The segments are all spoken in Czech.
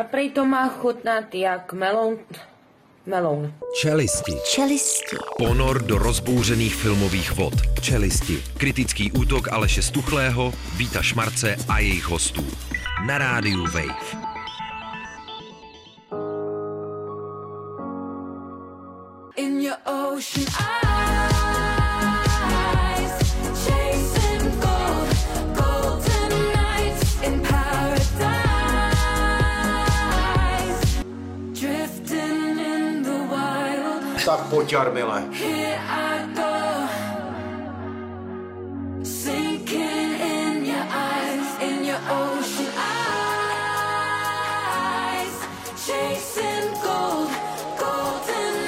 A prej to má chutnat jak melon... Meloun. Čelisti. Čelisti. Ponor do rozbouřených filmových vod. Čelisti. Kritický útok Aleše Stuchlého, Víta Šmarce a jejich hostů. Na rádiu Wave. Golden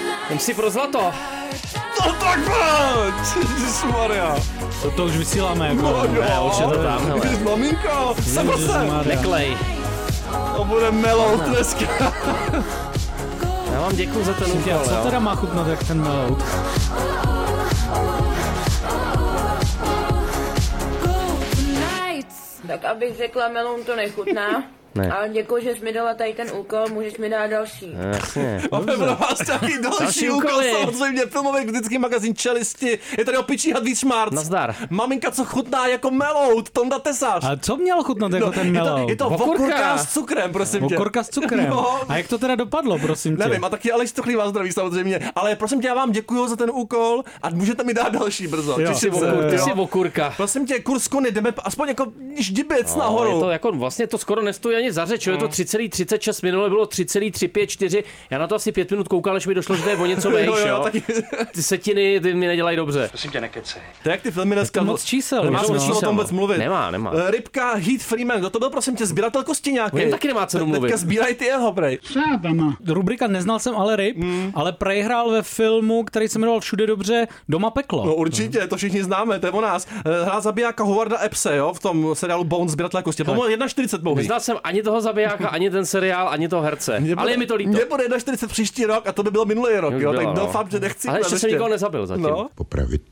nights. Jdem si pro zlato. No tak pojď! Ježišmarja. To, to už vysíláme jako. No jo. Ne, už je to tam, hele. Ježiš, maminko, se se. Neklej. To bude melou dneska. Já vám děkuji za ten úkol, Co teda má chutnat jak ten melout? nights. Tak abych řekla, meloun to nechutná. Ne. Ale děkuji, že jsi mi dala tady ten úkol, můžeš mi dát další. Jasně. Máme pro vás taky další Další úkol, samozřejmě filmový kritický magazín Čelisti. Je tady opičí hadvíř Šmárc. Nazdar. Maminka, co chutná jako melout, Tonda Tesař. A co měl chutnat jako ten je to, melout? je to Okurka. okurka s cukrem, prosím tě. Okurka s cukrem. No. A jak to teda dopadlo, prosím tě? Nevím, a taky Aleš Stuchlý vás zdraví samozřejmě, ale prosím tě, já vám děkuji za ten úkol a můžete mi dát další brzo. Jo. Ty okur- Ty jsi okurka. Prosím tě, kurz kony, jdeme aspoň jako ždibec No, nahoru. je to jako, vlastně to skoro nestojí ani za řeč, jo, je to 3,36, minule bylo 3,354, já na to asi pět minut koukal, až mi došlo, že to je o něco vejš, Jo, jo, jo. taky- Ty setiny, ty mi nedělají dobře. Prosím tě, nekecej. To je jak ty filmy dneska. to moc čísel, Nemá víš, smysl no. o tom vůbec mluvit. Nemá, nemá. Eh, Rybka Heath Freeman, kdo to byl, prosím tě, sběratel kosti nějaký. Taky nemá cenu mluvit. Teďka sbírají ty jeho, prej. Rubrika Neznal jsem ale ryb, Hmm. ale Prej hrál ve filmu, který se jmenoval Všude dobře, Doma peklo. No určitě, to všichni známe, to je o nás. Eh, Hrál zabijáka Howarda Epse, jo, v tom seriálu Bones, sběratelé kosti. To bylo 1,40 pouhý. Neznal jsem ani toho zabijáka, ani ten seriál, ani toho herce. Mně Ale bude- je mi to líto. Mně bude 1,40 příští rok a to by byl minulý rok, jo, byla, tak no. doufám, že nechci. Ale ještě jsem nikoho nezabil zatím. No. Popravit.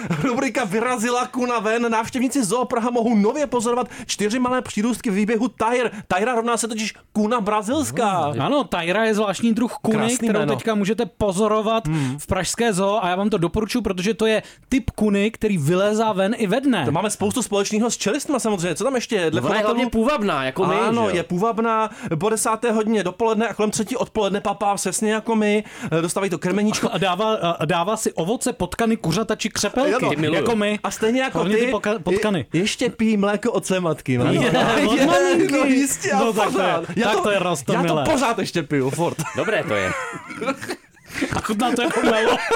Rubrika Vyrazila kuna ven. Návštěvníci Zoo Praha mohou nově pozorovat čtyři malé přírůstky v výběhu Tyre. Tyra rovná se totiž kuna brazilská. Ano, Tyra je zvláštní druh kuny, Krásný kterou jméno. teďka můžete pozorovat v Pražské zoo a já vám to doporučuji, protože to je typ kuny, který vylézá ven i ve dne. To máme spoustu společného s čelistma samozřejmě. Co tam ještě? je? Dle Ona je hlavně půvabná, jako my, Ano, je půvabná, po desáté hodině dopoledne a kolem třetí odpoledne papá přesně jako my, eh, dostávají to krmeníčko. A dává, a dává si ovoce, potkany, kuřata či křepelky, Ano, Ty miluju. jako my. A stejně jako Hlavně ty, ty poka- potkany. Je, ještě pí mléko od své matky. No, Je, od je, maminky. no jistě, a No, tak to je- já tak to, to je já to pořád ještě piju, furt. Dobré to je. A chutná to jako melo.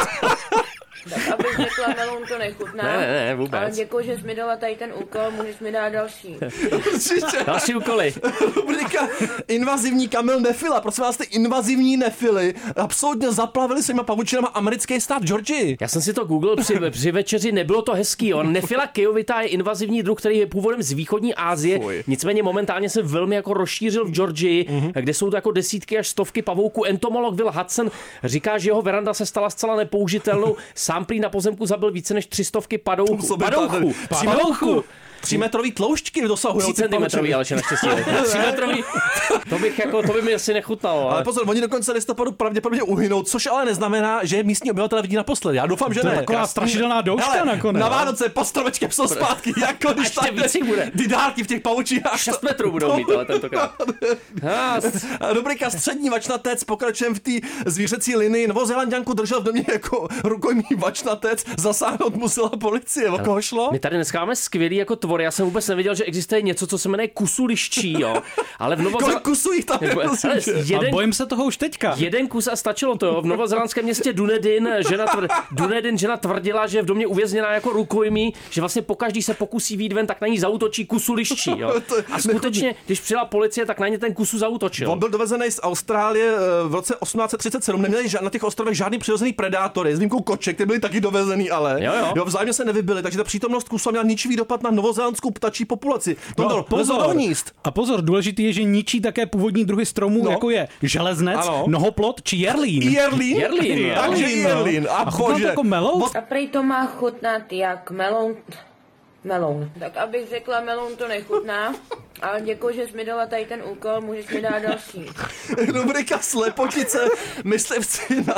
Tak abych řekla, meloun to nechutná. Ne, ne, ne, vůbec. Ale děkuji, že jsi mi dala tady ten úkol, můžeš mi dát další. Určitě. Další úkoly. Rubrika invazivní Kamil Nefila. Prosím vás, ty invazivní nefily absolutně zaplavili svýma pavučinama americký stát Georgii. Já jsem si to googlil při, při večeři, nebylo to hezký. Jo. Nefila kijovitá je invazivní druh, který je původem z východní Asie. Fuj. Nicméně momentálně se velmi jako rozšířil v Georgii, kde jsou to jako desítky až stovky pavouků. Entomolog Will Hudson říká, že jeho veranda se stala zcela nepoužitelnou. Sám prý na pozemku zabil více než tři stovky padouchů. Sobě Padouchů. Padouchů. Třímetrový tloušťky dosahují. 3 cm, ale naštěstí. 3 metrový. To bych jako, to by mi asi nechutnalo. Ale Ale... pozor, oni do konce listopadu pravděpodobně uhynou, což ale neznamená, že místní obyvatele vidí naposledy. Já doufám, že To je ne. taková Krásný. strašidelná douška nakonec. Na Vánoce pod stromečkem jsou zpátky, jako když tam bude. ty dárky v těch pavučinách. 6 metrů budou mít, ale tentokrát. Rubrika Střední vačnatec, pokračujeme v té zvířecí linii. Novozélanďanku držel v domě jako rukojmí vačnatec, zasáhnout musela policie. O koho šlo? My tady dneska máme skvělý jako tvor. Já jsem vůbec nevěděl, že existuje něco, co se jmenuje kusuliščí, jo. Ale v Kolik Novozélandě... kusů jich tam je, prosím tě? A jeden, bojím se toho už teďka. jeden kus a stačilo to, jo. V novozélandském městě Dunedin žena, tvr, Dunedin žena tvrdila, že je v domě uvězněná jako rukojmí, že vlastně pokaždý se pokusí výjít ven, tak na ní zautočí kusu liščí, jo. A skutečně, když přijela policie, tak na ně ten kusu zautočil. On byl dovezený z Austrálie eh, v roce 1837. Neměli ža- na těch ostrovech žádný přirozený predátory, s výjimkou koček, ty byly taky dovezený, ale Jo, jo. jo vzájemně se nevybili, takže ta přítomnost kusu měla ničivý dopad na novozélandskou ptačí populaci. To No, pozor. níst. A pozor, důležitý je, že ničí také původní druhy stromů, No. jako je železnec, Ano. nohoplot či jerlín. Jerlín. Jerlín, Takže Jerlín, no. jerlín. A, A chutná to jako melout? A prej to má chutnat jak meloun... Meloun. Tak abych řekla, meloun to nechutná. Ale děkuji, že jsi mi dala tady ten úkol, můžeš mi dát další. Rubrika Slepotice, myslivci na...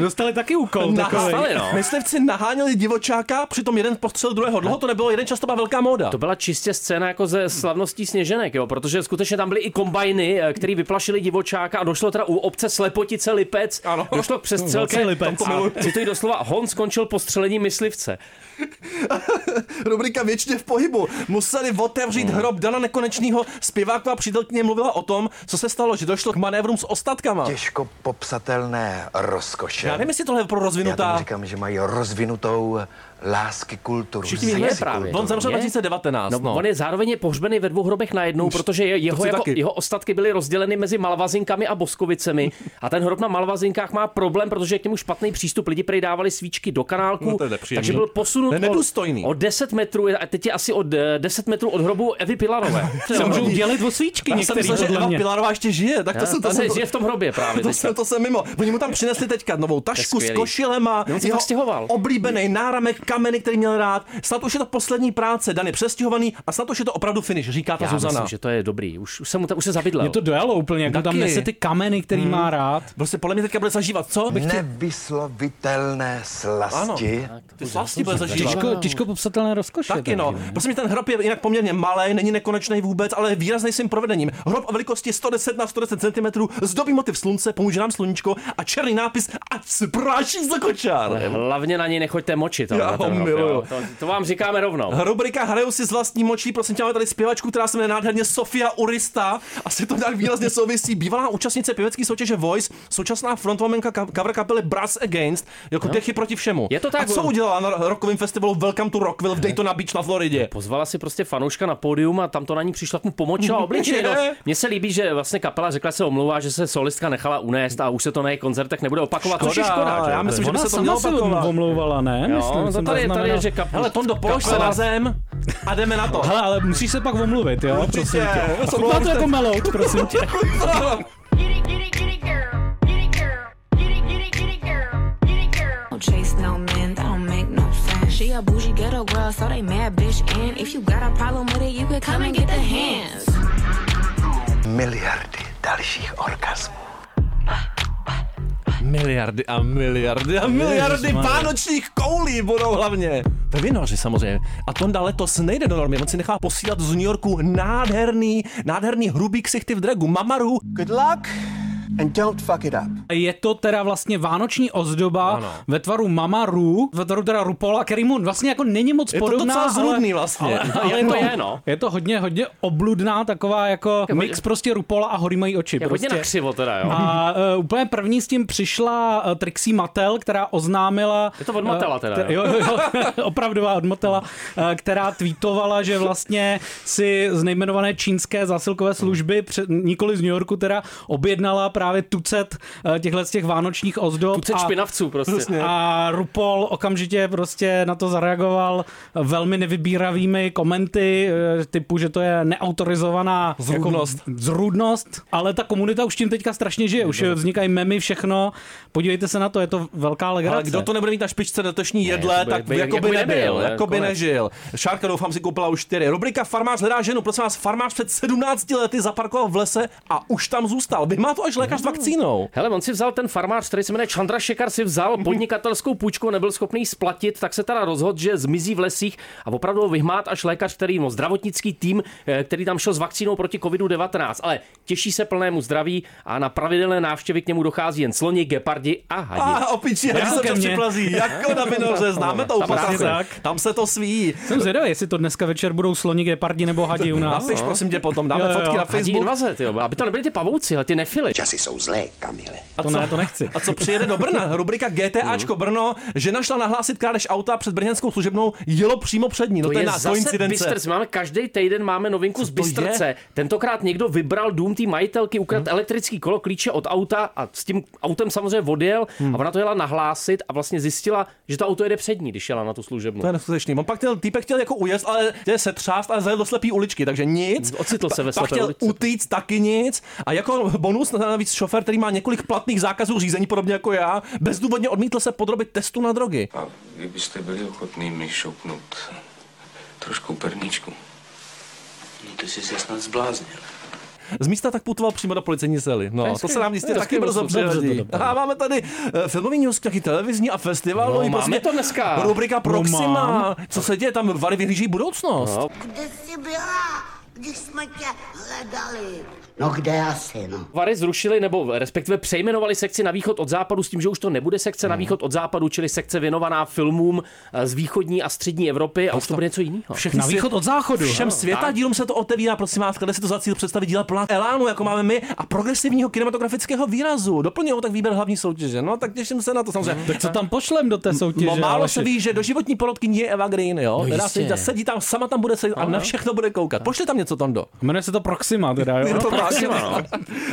Dostali taky úkol. Dostali, no. Myslivci naháněli divočáka, přitom jeden postřel druhého. Dlouho to nebylo, jeden čas to byla velká móda. To byla čistě scéna jako ze slavností sněženek, jo, protože skutečně tam byly i kombajny, eh, který vyplašili divočáka a došlo teda u obce Slepotice Lipec, Ano. došlo k přestřelce Lipec. a cituji doslova, Hon skončil postřelení myslivce. Rubrika Věčně v pohybu. Museli otevřít Hmm. hrob Dana Nekonečního. Zpěváková přítelkyně mluvila o tom, co se stalo, že došlo k manévrům s ostatkama. Těžko popsatelné rozkoše. Já nevím, jestli tohle je pro Já tomu rozvinutá. říkám, že mají rozvinutou lásky kulturu. Všichni Je víme, právě. on zemřel Je. 2019. No, No, on je zároveň je pohřbený ve dvou hrobech najednou, protože je- jeho, jako, taky. jeho ostatky byly rozděleny mezi Malvazinkami a Boskovicemi. A ten hrob na Malvazinkách má problém, protože je k němu špatný přístup. Lidi prej dávali svíčky do kanálku, No, to je takže byl posunut nedůstojný. o, o 10 metrů, a teď je asi od eh, 10 metrů od hrobu Evy Pilarové. Se můžou dělit o svíčky Já jsem myslel, že Eva. Pilarová ještě žije, tak to jsem to jsem žije v tom hrobě právě. To jsem, to jsem mimo. Oni mu tam přinesli teďka novou tašku s košilema, On se jeho oblíbený náramek, kameny, který měl rád. Snad už je to poslední práce, Dan je přestěhovaný a snad už je to opravdu finish, říká ta Já Zuzana. myslím, že to je dobrý. Už, už, jsem, mu ta- už se zabydlel. Mě to dojalo úplně, jak mu tam nese ty kameny, který má rád. Prostě podle mě teďka bude zažívat, co? Bych chtěl... Nevyslovitelné slasti. Ty slasti bude zažívat. Těžko, těžko popsatelné rozkoše. Taky no. Prostě mi ten hrob je jinak poměrně malý, není nekonečný vůbec, ale výrazný svým provedením. Hrob o velikosti 110 na 110 cm, zdobí motiv slunce, pomůže nám sluníčko a černý nápis ať se práší za kočár. Hlavně na něj nechoďte močit. ale Hrob, miluju. jo. To, to, vám říkáme rovnou. Rubrika Hraju si s vlastní močí, prosím tě, máme tady zpěvačku, která se jmenuje nádherně Sofia Urista. Asi to tak výrazně souvisí. Bývalá účastnice pěvecké soutěže Voice, současná frontwomanka ka- cover kapely Brass Against, jako dechy proti všemu. Je to tak, A co no. udělala na rockovém festivalu Welcome to Rockville v Daytona Beach na Floridě? Pozvala si prostě fanouška na pódium a tam to na ní přišla, mu pomočila obličej. No. Mně se líbí, že vlastně kapela řekla, že se omlouvá, že se solistka nechala unést a už se to na jejich koncertech nebude opakovat, což je škoda. že? já myslím, že by se to mělo opakovat. omlouvala, ne? Jo, Myslím, to jsem tady, tady je, že kap... Hele, Tondo, polož se na zem a jdeme na to. Hele, ale musíš se pak omluvit, jo? Určitě. Prosím tě. Chutná to jako melout, prosím tě. Chase no man, that don't make no sense. She a bougie ghetto girl, so they mad bitch. And if you got a problem with it, you could come and get the hands. Miliardy dalších orgasmů. Miliardy a miliardy a miliardy Ježišmarja. vánočních koulí budou hlavně. Ve vinoři samozřejmě. A Tonda letos nejde do normy, on si nechá posílat z New Yorku nádherný, nádherný hrubý ksichty v dragu. Mamaru, Good luck and don't fuck it up. Je to teda vlastně vánoční ozdoba Ano. ve tvaru Mama Ru, ve tvaru teda Rupola, který mu vlastně jako není moc je to podobná, docela ale, zrudný vlastně. ale, Ale je, to to, je, no. je to hodně, hodně obludná taková jako mix prostě Rupola a hory mají oči. Je hodně prostě. na křivo teda, jo. A uh, úplně první s tím přišla uh, Trixie Mattel, která oznámila... Je to od Mattela teda, eh, jo, jo, jo opravdová od Mattela, uh, která tweetovala, že vlastně si z nejmenované čínské zásilkové služby, před, nikoli z New Yorku teda, objednala právě tucet uh, těchhle z těch vánočních ozdob. Tucet a- špinavců prostě. a RuPaul okamžitě prostě na to zareagoval velmi nevybíravými komenty, eh, typu, že to je neautorizovaná Zrůdnost. Jako zrůdnost, ale ta komunita už tím teďka strašně žije, už vznikají memy, všechno. Podívejte se na to, je to velká legrace. Ale kdo to nebude mít na špičce letošní jedle, by- tak by- jako by by nebyl, nebyl, ne? jako by Konec. nežil. Šárka doufám si koupila už čtyři. Rubrika Farmář hledá ženu, prosím vás, farmář před 17 lety zaparkoval v lese a už tam zůstal. Vy má to až lékař s vakcínou. Hele, on si vzal ten farmář, který se jmenuje Chandra Šekar, si vzal podnikatelskou půjčku, nebyl schopný splatit, tak se teda rozhodl, že zmizí v lesích a opravdu ho vyhmát až lékař, který, no, zdravotnický tým, eh, který tam šel s vakcínou proti COVID-19. Ale těší se plnému zdraví a na pravidelné návštěvy k němu dochází jen sloni, gepardi a hadi. A opičí, jak Jako se to připlazí, jako na vinoře, známe to Tam úplně. tak. Tam se to sví. Jsem zvědavý, jestli to dneska večer budou sloni, gepardi nebo hadi u nás. Napiš prosím tě potom, dáme Jo, jo, jo. fotky na Facebook. invaze, aby to nebyly ty pavouci, ale ty nefily. Časy jsou zlé, Kamile. To ne, to nechci. A co přijede do Brna? Rubrika GTAčko Brno. Žena šla nahlásit krádež auta před brněnskou služebnou, jelo přímo před ní. No to, To je je na zase koincidence. Bistrc. Máme každý týden máme novinku z? Bystrce. Tentokrát někdo vybral dům té majitelky, ukradl Hmm. elektrický kolo, klíče od auta a s tím autem samozřejmě odjel Hmm. a ona to jela nahlásit a vlastně zjistila, že to auto jede před ní, když jela na tu služebnu. To je neskutečný. On pak ten týpek chtěl jako ujezd, ale chtěl se třást, ale zajel do slepý uličky, takže nic. Ocitl se ve Pak slepé chtěl uličce. utíct taky nic. A jako bonus navíc šofér, který má několik platných zákazů řízení, podobně jako já, bezdůvodně odmítl se podrobit testu na drogy. A vy byste byli ochotný mi šoupnout trošku perníčku. Ty jsi se snad zbláznil. Z místa tak putoval přímo do policejní cely. No, to se nám jistě Hezky, taky brzo přihodí. A máme tady eh, filmový news, taky televizní a festival. No, máme to dneska. Rubrika No, Proxima. mám. Co se děje? Tam Vary vyhlíží budoucnost. No. Kde jsi byla, když jsme tě hledali? No kde asi, no? Vary zrušili, nebo respektive přejmenovali sekci na východ od západu s tím, že už to nebude sekce Hmm. na východ od západu, čili sekce věnovaná filmům eh, z východní a střední Evropy a už to bude něco jiného. Všechny svět- Všem světa tak. dílům se to otevírá, prosím vás, klade si to za cíl představit díla plná elánu, jako máme my, a progresivního kinematografického výrazu. Doplňují tak výběr hlavní soutěže. No, tak těším se na to samozřejmě. Tak co tam pošlem do té soutěže? No, málo Aleši? se ví, že do životní porotky je Eva Green, jo? No Teda sedí, tam, sama tam bude sedět a na všechno bude koukat. Pošli tam něco, Tondo. Jmenuje se to Proxima teda, jo? Proxima, no.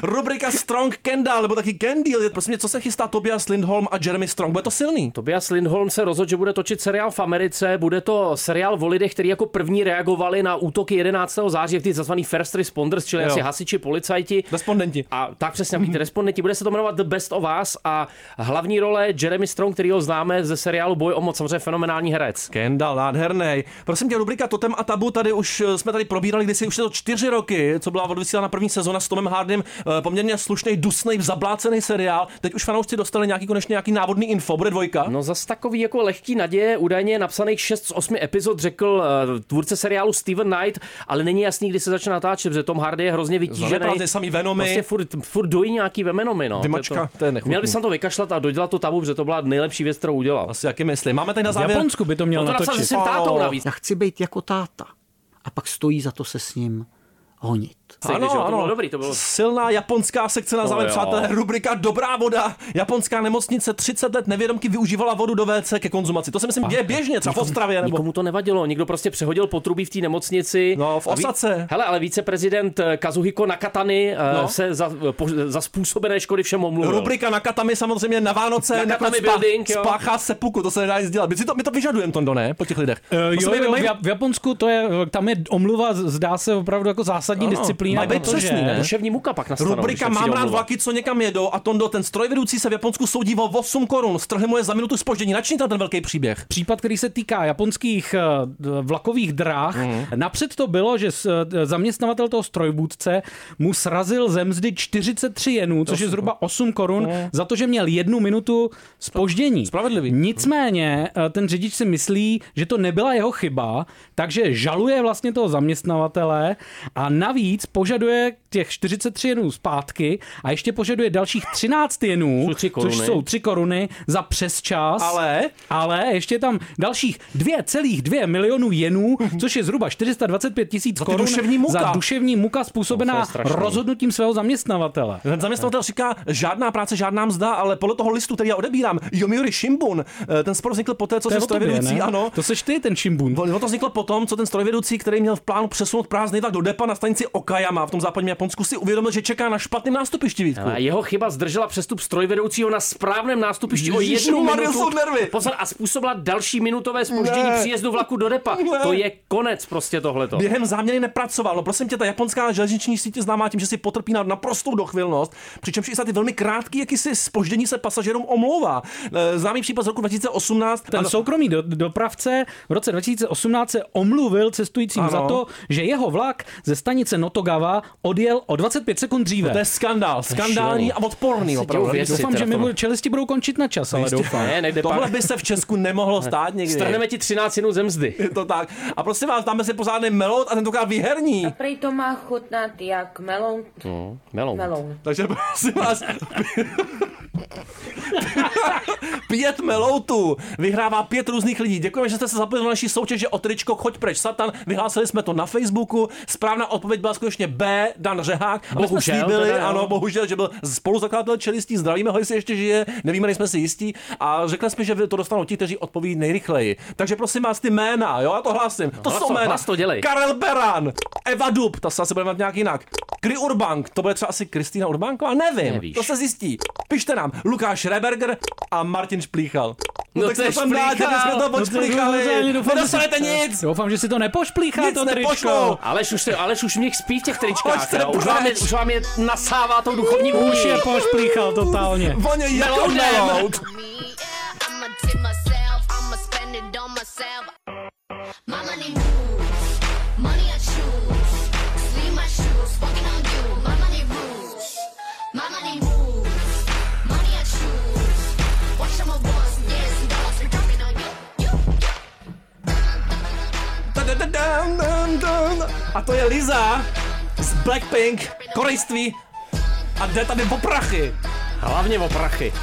Rubrika Strong Kendall, nebo taky Kendall. Prosím mě, co se chystá Tobias Lindholm a Jeremy Strong? Bude to silný? Tobias Lindholm se rozhodl, že bude točit seriál v Americe. Bude to seriál o lidech, kteří jako první reagovali na útoky 11. září, ty tzv. first responders, čili Jo. asi hasiči, policajti. Respondenti. A tak přesně, mm respondenti. Bude se to jmenovat The Best of Us a hlavní role Jeremy Strong, který ho známe ze seriálu Boj o moc, samozřejmě fenomenální herec. Kendall, nádherný. Prosím tě, rubrika Totem a Tabu, tady už eh, jsme tady probírali kdysi, už je to čtyři roky, co byla odvysílána první sezona s Tomem Hardym, eh, poměrně slušný, dusný, zablácený seriál. Teď už fanoušci dostali nějaký konečně nějaký návodný info, bude dvojka. No zas takový jako lehký naděje, údajně napsaných 6 z 8 epizod řekl uh, tvůrce seriálu Steven Knight, ale není jasný, kdy se začne natáčet, protože Tom Hardy je hrozně vytížený. Zaneprázdně samý Venomy. Prostě furt, furt dojí nějaký Venomy, no. Vymačka, to je nechutný. Měl by se to vykašlat a dodělat to tabu, protože to byla nejlepší věc, kterou udělal. Asi jaký myslím. Máme tady na V závěr... Japonsku by to měl No to natočit. tátou navíc. Já chci být jako táta. A pak stojí za to se s ním honit. Ano, že to bylo dobrý, to bylo... Silná japonská sekce na závěr, přátelé, rubrika Dobrá voda. Japonská nemocnice 30 let nevědomky využívala vodu do WC ke konzumaci. To si myslím děje běžně, třeba v Ostravě. Nebo... Nikomu to nevadilo, někdo prostě přehodil potrubí v té nemocnici. No, v A ví- Osace. Hele, ale viceprezident eh, Kazuhiko Nakatany No. no. se za, po, za způsobené škody všem omluvil. Rubrika na Katami samozřejmě na Vánoce Nakatami nakonec building, jo. spáchá sepuku, to se nedá nic dělat. My, to, my to vyžadujeme, Tondo, ne? Po těch lidech. Eh, To Jo, jo, mají- v, Jap- v Japonsku to je, tam je omluva, zdá se opravdu jako zásadní Ano, disciplína. být protože- přesný, ne? Duševní muka pak nastanou. Rubrika Mám rád vlaky, co někam jedou a Tondo, ten strojvedoucí se v Japonsku soudí o 8 korun. Strhli mu je za minutu spoždění. Načněte ten velký příběh. Případ, který se týká japonských eh, vlakových dráh. Mhm. Napřed to bylo, že eh, zaměstnavatel toho strojvůdce mu srazil ze mzdy 43 jenů, což je zhruba 8 korun, za to, že měl jednu minutu spoždění. Spravedlivý. Nicméně eh, ten řidič si myslí, že to nebyla jeho chyba, takže žaluje vlastně toho zaměstnavatele a navíc požaduje těch 43 jenů zpátky a ještě požaduje dalších 13 jenů, což jsou 3 koruny za přesčas. Ale? Ale ještě je tam dalších 2,2 milionů jenů, což je zhruba 425 tisíc korun duševní muka. za duševní muka způsobená rozhodnutím svého zaměstnavatele. Ten zaměstnavatel říká, žádná práce, žádná mzda, ale podle toho listu, který já odebírám, Yomiuri Shimbun, eh, ten spor vznikl poté, co To se tobě, strojvedoucí, ano, To seš ty, ten Shimbun. Ono to vzniklo potom, co ten strojvedoucí, který měl v plánu přesunout prázdný vlak do depa na stanici Okayama v tom západním Japonsku, si uvědomil, že čeká na špatném nástupišti Vítku. A jeho chyba zdržela přestup strojvedoucího na správném nástupišti o jednu minutu. nervy. Pozor, a způsobila další minutové spoždění příjezdu vlaku do depa. Ne. To je konec prostě tohleto. Během záměry nepracoval. No prosím tě, ta japonská železniční síť je známá tím, že si potrpí na naprostou dochvilnost, přičemž i za ty velmi krátký jakýsi spoždění se pasažerům omlouvá. Eh, Známý případ z roku 2018. Ten ano, soukromý do, dopravce v roce 2018 se omluvil cestujícím Ano. za to, že jeho vlak ze stanice Notogawa odjel o 25 sekund dříve. to je skandál. Skandální a odporný. Opravdu. věci. Doufám, že mi budou, čelisti budou končit na čas, ale doufám. Ne, nejde Tohle pak. by se v Česku nemohlo stát někdy. Strhneme ti 13 minut ze mzdy. Je to tak. A prosím vás, dáme si pořádný melot a tentokrát výherní. Prej to má chutnat jak melon. Melon. melon. Takže prosím vás, pět meloutů vyhrává pět různých lidí. Děkujeme, že jste se zapojili do naší soutěže o tričko Choď preč Satan. Vyhlásili jsme to na Facebooku. Správná odpověď byla skutečně B, Dan Řehák. A Bohužel slíbili, teda, jo. ano, bohužel, že byl spoluzakladatel čelistí. Zdravíme ho, jestli ještě žije. Nevíme, nejsme si jistí. A řekli jsme, že to dostanou ti, kteří odpoví nejrychleji. Takže prosím vás, ty jména, jo, já to hlásím. To Hlas jsou to- jména. hlas to dělej. Karel Beran, Eva Dub, to se asi bude jmenovat nějak jinak. Kry Urbank, to bude třeba asi Kristýna Urbánková, nevím, Nevíš. to se zjistí. Pište nám, Lukáš Reberger a Martin Šplíchal. No tak to je jsme tam dáte, Šplíchal. jsme to No to- počplíchali. doufám, že Nedostanete si- nic. Doufám, že si to nepošplíchá Nic to tričko. nepošlou. Aleš už, se- Aleš už mě spí v těch tričkách. Jo. Už, vám je, už vám je nasává tou duchovní Už vůči. je pošplíchal totálně. Voně jako Meloudem. melout. I'ma dun, dun, dun. A to je Liza z Blackpink, korejství a jde tady po prachy. Hlavně o prachy.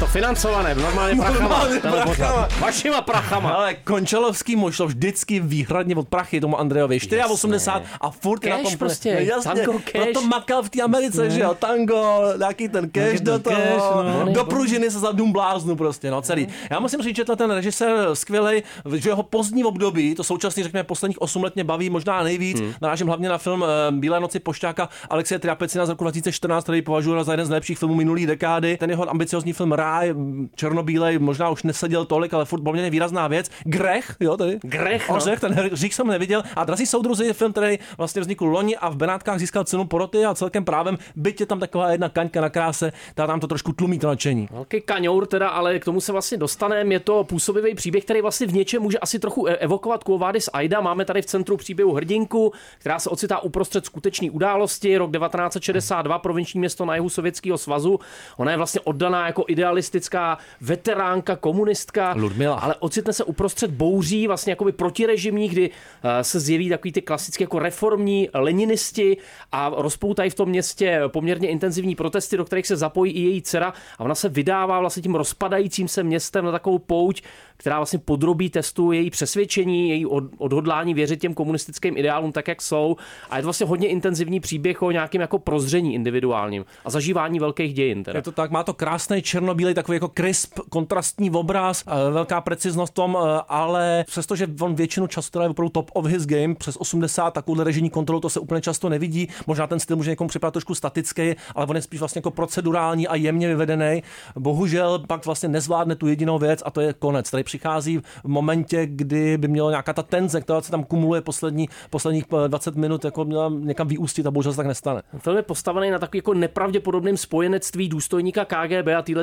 To financované, normálně prachama. Normálně prachama. Vašima prachama. Ale Končalovský mu šlo vždycky výhradně od prachy tomu Andrejovi. 84 a furt je na Cash tom prostě, No jasně, tango no cash. to makal v té Americe, že jo, tango, nějaký ten cash do ten cash, toho, no. do pružiny se za dům bláznu prostě, no celý. Já musím říct, že ten režisér skvělý, že jeho pozdní období, to současný, řekněme, posledních 8 let mě baví možná nejvíc. Hmm. Narážím hlavně na film eh, Bílé noci pošťáka Alexeje Triapecina z roku 2014, který považuji za jeden z nejlepších filmů minulý dekády. Ten jeho ambiciozní film M, černobílej, možná už neseděl tolik, ale furt poměrně výrazná věc. Grech, jo, tady. Grech, no. Ořech, ten řík jsem neviděl. A Drazí soudruzi je film, který vlastně vznikl loni a v Benátkách získal cenu poroty a celkem právem, byť je tam taková jedna kaňka na kráse, ta tam to trošku tlumí to nadšení. Velký kaňour teda, ale k tomu se vlastně dostaneme. Je to působivý příběh, který vlastně v něčem může asi trochu e- evokovat Quo Vadis Aida. Máme tady v centru příběhu hrdinku, která se ocitá uprostřed skutečné události. Rok 1962, provinční město na jihu Sovětského svazu. Ona je vlastně oddaná jako idealistická veteránka, komunistka. Ludmila. Ale ocitne se uprostřed bouří, vlastně jakoby protirežimní, kdy eh, se zjeví takový ty klasické jako reformní leninisti a rozpoutají v tom městě poměrně intenzivní protesty, do kterých se zapojí i její dcera a ona se vydává vlastně tím rozpadajícím se městem na takovou pouť, která vlastně podrobí testu její přesvědčení, její od- odhodlání věřit těm komunistickým ideálům tak, jak jsou. A je to vlastně hodně intenzivní příběh o nějakém jako prozření individuálním a zažívání velkých dějin. Teda. Je to tak, má to krásný černobílý, takový jako crisp, kontrastní obraz, eh, velká preciznost v tom, eh, ale přestože on většinu času teda je opravdu top of his game, přes 80, takovouhle režijní kontrolu, to se úplně často nevidí. Možná ten styl může někomu připadat trošku statický, ale on je spíš vlastně jako procedurální a jemně vyvedený. Bohužel pak vlastně nezvládne tu jedinou věc a to je konec. Tady přichází v momentě, kdy by mělo nějaká ta tenze, která se tam kumuluje poslední, posledních eh, 20 minut, jako měla někam vyústit a bohužel se tak nestane. Film je postavený na takový jako nepravděpodobném spojenectví důstojníka KGB a tý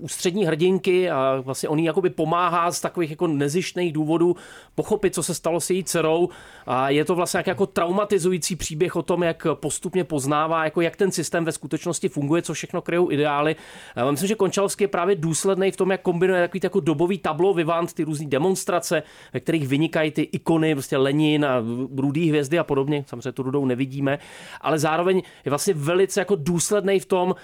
ústřední hrdinky a vlastně on jí jakoby pomáhá z takových jako nezištných důvodů pochopit, co se stalo s její dcerou a je to vlastně jak jako traumatizující příběh o tom, jak postupně poznává, jako jak ten systém ve skutečnosti funguje, co všechno kryjou ideály. Já myslím, že Končalovský je právě důsledný v tom, jak kombinuje takový jako dobový tablo vivant, ty různé demonstrace, ve kterých vynikají ty ikony, prostě Lenin a rudý hvězdy a podobně. Samozřejmě tu rudou nevidíme, ale zároveň je vlastně velice jako důsledný v tom,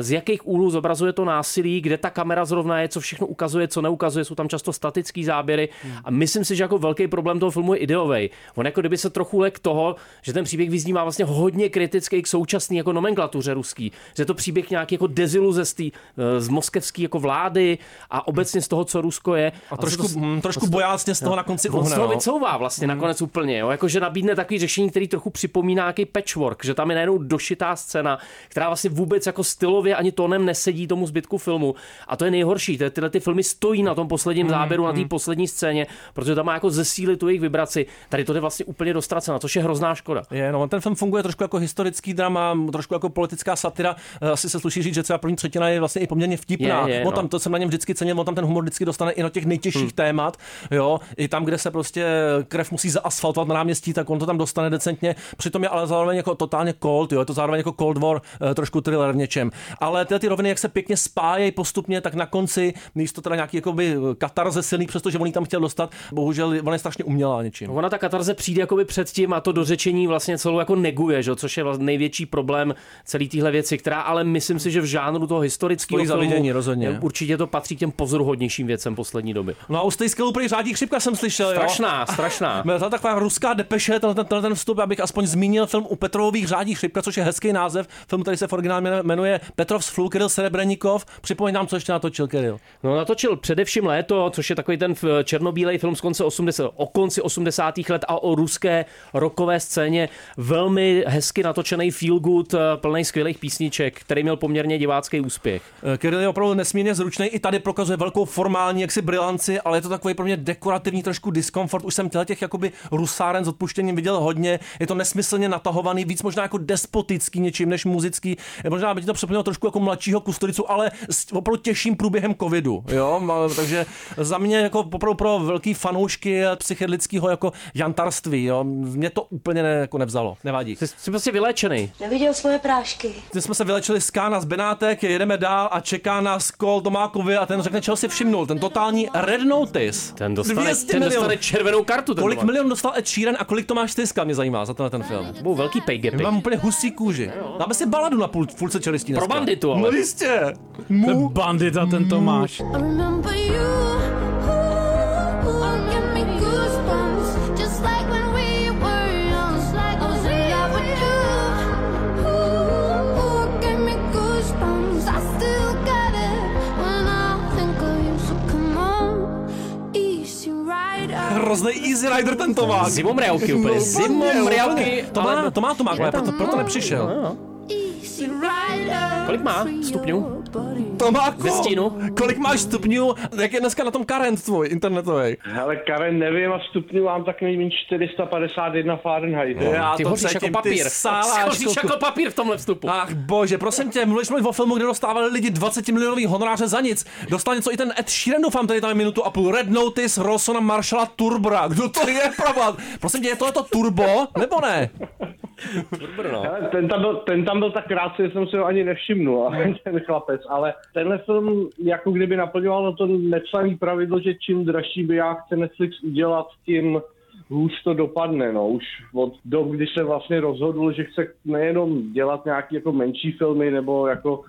z jakých úhlů zobrazuje to násilí, kde ta kamera zrovna je, co všechno ukazuje, co neukazuje, jsou tam často statické záběry a myslím si, že jako velký problém toho filmu je ideový. On jako kdyby se trochu lek toho, že ten příběh vyznívá vlastně hodně kritický k současné jako nomenklatuře ruský, že je to příběh nějaký jako deziluze z, tý, eh, z moskevské jako vlády a obecně z toho, co Rusko je. A trošku, hm, trošku bojácně z toho na konci On uhne. toho no. vycouvá vlastně nakonec úplně, jo? Jako, že nabídne takový řešení, který trochu připomíná nějaký patchwork, že tam je najednou došitá scéna, která vlastně vůbec jako stylově ani tónem nesedí tomu zbytku filmu. A to je nejhorší, ty, tyhle ty filmy stojí na tom posledním záběru, na té poslední scéně, protože tam má jako zesílit tu jejich vibraci. Tady to je vlastně úplně dostracena, což je hrozná škoda. Je, no, ten film funguje trošku jako historický drama, trošku jako politická satira. Eh, Asi se sluší říct, že třeba první třetina je vlastně i poměrně vtipná. Je, je, no. tam, to jsem na něm vždycky cenil, on tam ten humor vždycky dostane i na těch nejtěžších Hmm. témat. Jo, i tam, kde se prostě krev musí zaasfaltovat na náměstí, tak on to tam dostane decentně. Přitom je ale zároveň jako totálně cold, jo, je to zároveň jako Cold War, eh, trošku thriller v něčem. Ale tyhle ty roviny, jak se pěkně spájejí postupně, tak na konci místo teda nějaký jakoby katarze silný, přestože on ji tam chtěl dostat, bohužel ona je strašně umělá něčím. Ona ta katarze přijde jakoby předtím a to dořečení vlastně celou jako neguje, že? což je vlastně největší problém celé téhle věci, která ale myslím si, že v žánru toho historického filmu vidění, rozhodně. je- určitě to patří k těm pozoruhodnějším věcem poslední doby. No a u Stejského prý řádí chřipka jsem slyšel, jo. Strašná, strašná. Byla to taková ruská depeše, ten, ten, ten, vstup, abych aspoň zmínil film u Petrových řádí chřipka, což je hezký název. Film, který se v originále jmenuje- jmenuje Petrov Flu, Kirill Serebrenikov. Připomeň nám, co ještě natočil Kirill. No natočil především Léto, což je takový ten černobílej film z konce 80, o konci 80. let a o ruské rokové scéně. Velmi hezky natočený feel good, plný skvělých písniček, který měl poměrně divácký úspěch. Eh, Kirill je opravdu nesmírně zručný, i tady prokazuje velkou formální jaksi brilanci, ale je to takový pro mě dekorativní trošku diskomfort. Už jsem těle těch jakoby rusáren s odpuštěním viděl hodně. Je to nesmyslně natahovaný, víc možná jako despotický něčím než muzický. Eh, Možná by to připomnělo trošku jako mladšího kustodicu, ale s opravdu těžším průběhem covidu, jo, takže za mě jako opravdu pro velký fanoušky psychedelického jako jantarství, jo, mě to úplně ne, jako nevzalo, nevadí. Jsi, jsi prostě vyléčený. Neviděl svoje prášky. Teď jsme se vylečili z Kána z Benátek, jedeme dál a čeká nás Kol Tomákovi a ten řekne, čeho si všimnul. Ten totální Red Notice. Ten dostane, 200 ten milionů. dostane červenou kartu. Ten Kolik Tomáš. milionů dostal Ed Sheeran a kolik to máš tyska, mě zajímá za tenhle ten film. Budou velký pay. Mám úplně husí kůži. Dáme si baladu na půl, půlce čelistí Pro banditu, ale. No jistě. Ten bandita, ten Tomáš. Rider. Hrozný Easy Rider ten Tomák. Zimomriauky úplně, zimomriauky, To má, ale- to má Tomák, ale proto, proto nepřišel. Easy rider. Kolik má stupňů? Tomáku, Ze stínu? kolik máš stupňů? Jak je dneska na tom current tvůj internetový? Ale Karen, nevím, a stupňů mám tak nejméně 451 Fahrenheit. Já Ty to hoříš jako papír. Ty sáláš, Hoříš jako papír v tomhle vstupu. Ach bože, prosím tě, mluvíš mluvit o filmu, kde dostávali lidi 20 milionový honoráře za nic. Dostal něco i ten Ed Sheeran, doufám, tady tam je minutu a půl. Red Notice, Rossona Marshalla Turbra. Kdo to je, probat? Prosím tě, je tohle to turbo, nebo ne? Hele, ten, tam byl, ten tam byl tak krátce, že jsem si ho ani nevšimnul, ten chlapec. Ale tenhle film jako kdyby naplňoval to nepsaný pravidlo, že čím dražší by já chce Netflix udělat, tím hůř to dopadne. No. Už od dob, kdy se vlastně rozhodl, že chce nejenom dělat nějaké jako menší filmy nebo jako